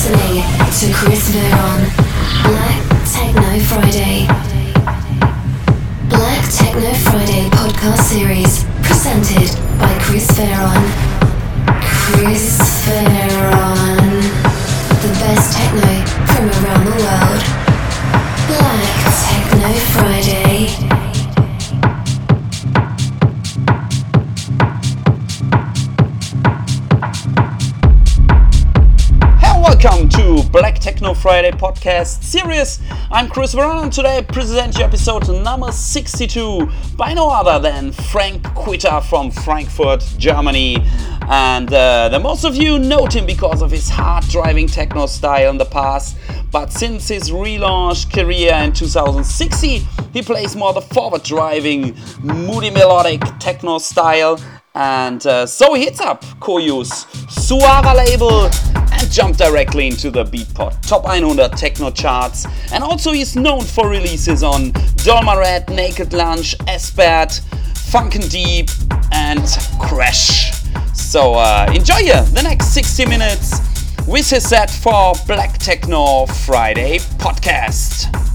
listening to Chris Veron, Black Techno Friday. Black Techno Friday podcast series presented by Chris Veron. Chris Veron. Podcast series. I'm Chris Veron and today I present you episode number 62 by no other than Frank Kvitta from Frankfurt, Germany. And uh, the most of you know him because of his hard driving techno style in the past. But since his relaunch career in 2016, he plays more the forward driving, moody melodic techno style. And uh, so he hits up Coyu's Suara label and jump directly into the Beatport Top 100 techno charts. And also he's known for releases on dolmarad Naked Lunch, Espert, Funkin' Deep, and Crash. So uh, enjoy the next 60 minutes with his set for Black Techno Friday podcast.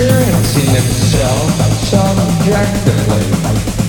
experiencing itself subjectively.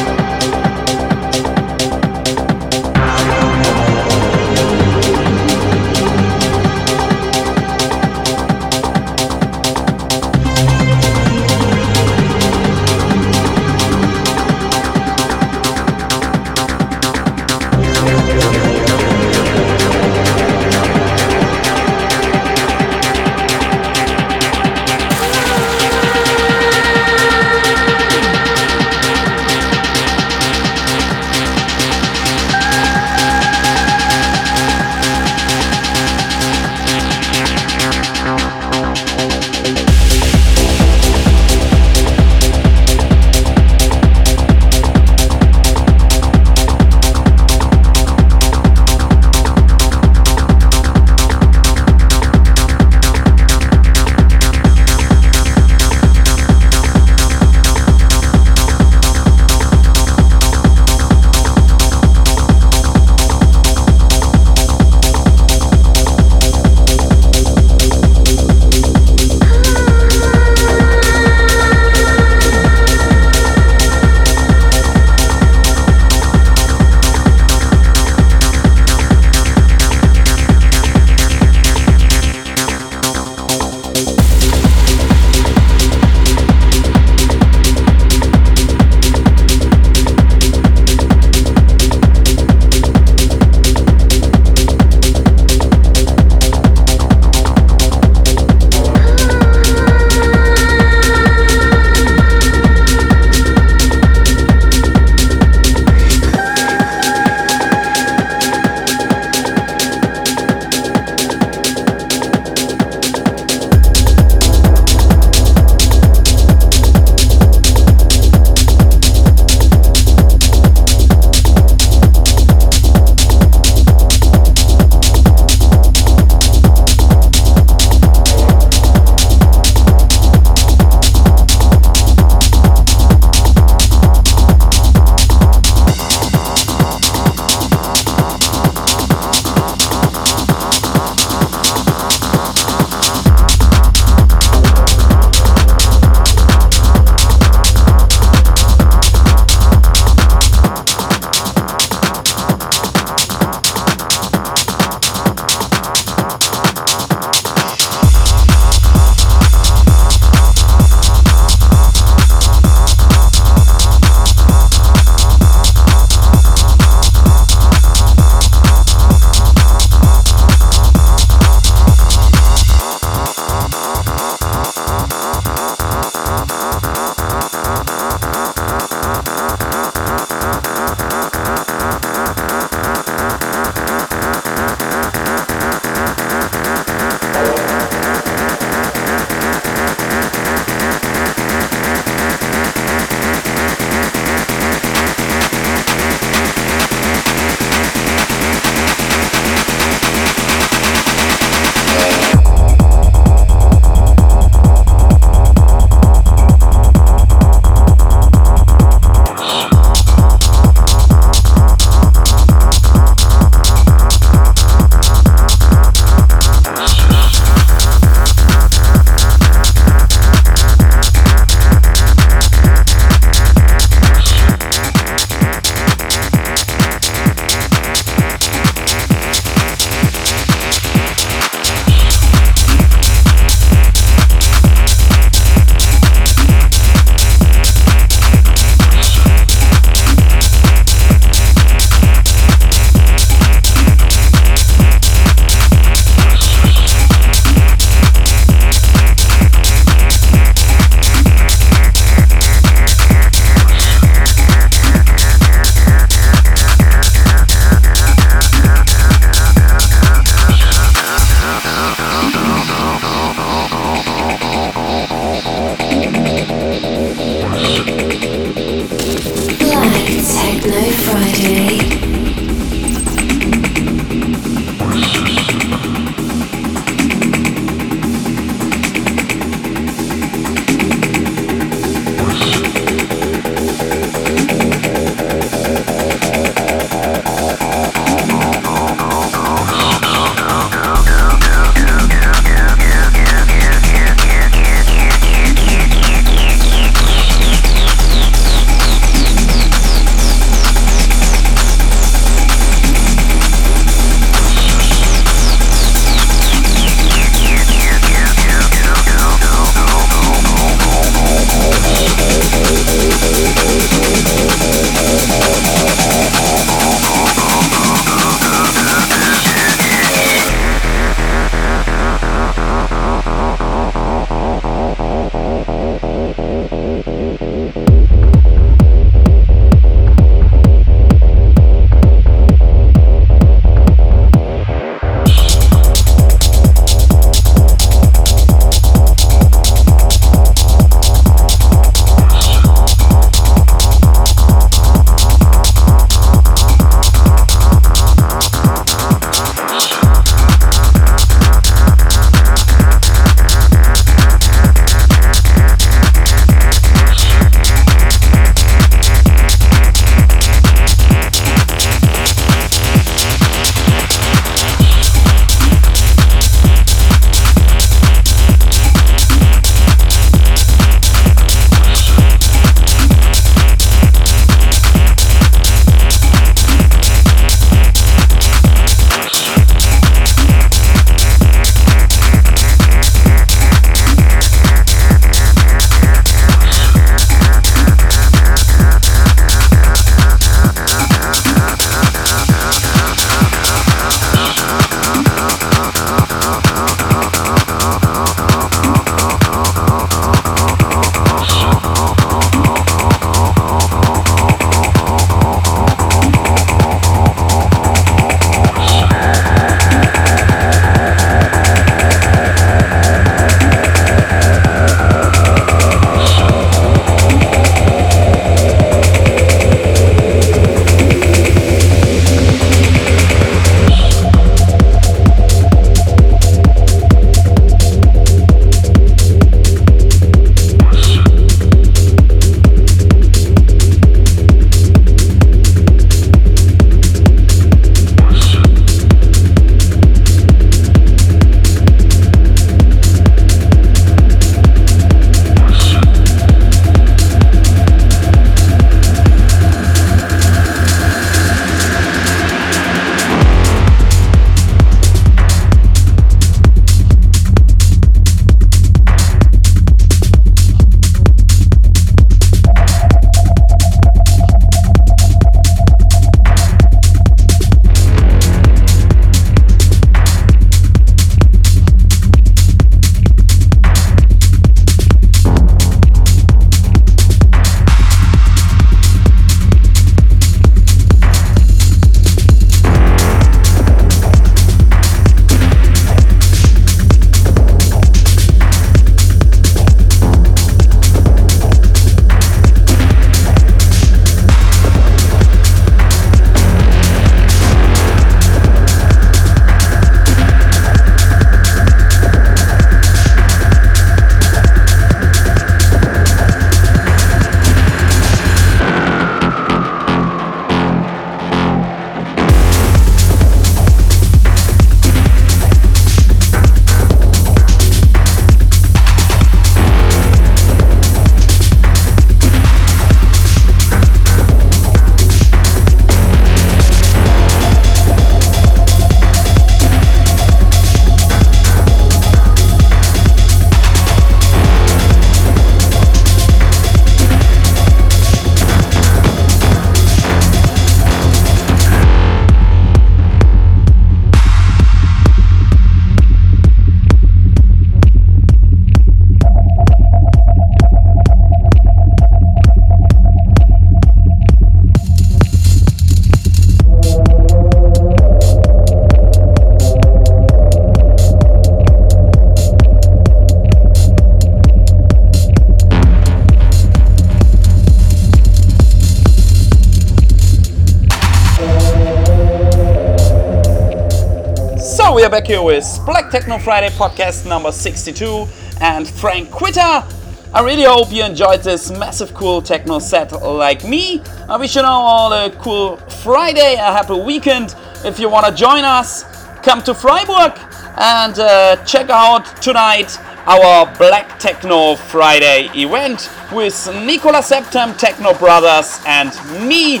Back here with Black Techno Friday podcast number 62 and Frank Kvitta. I really hope you enjoyed this massive cool techno set like me. I wish you all a cool Friday, a happy weekend. If you want to join us, come to Freiburg and uh, check out tonight our Black Techno Friday event with Nicola Septem, Techno Brothers, and me.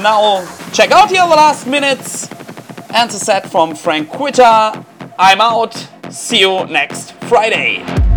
Now, check out here the last minutes and the set from Frank Kvitta. I'm out. See you next Friday.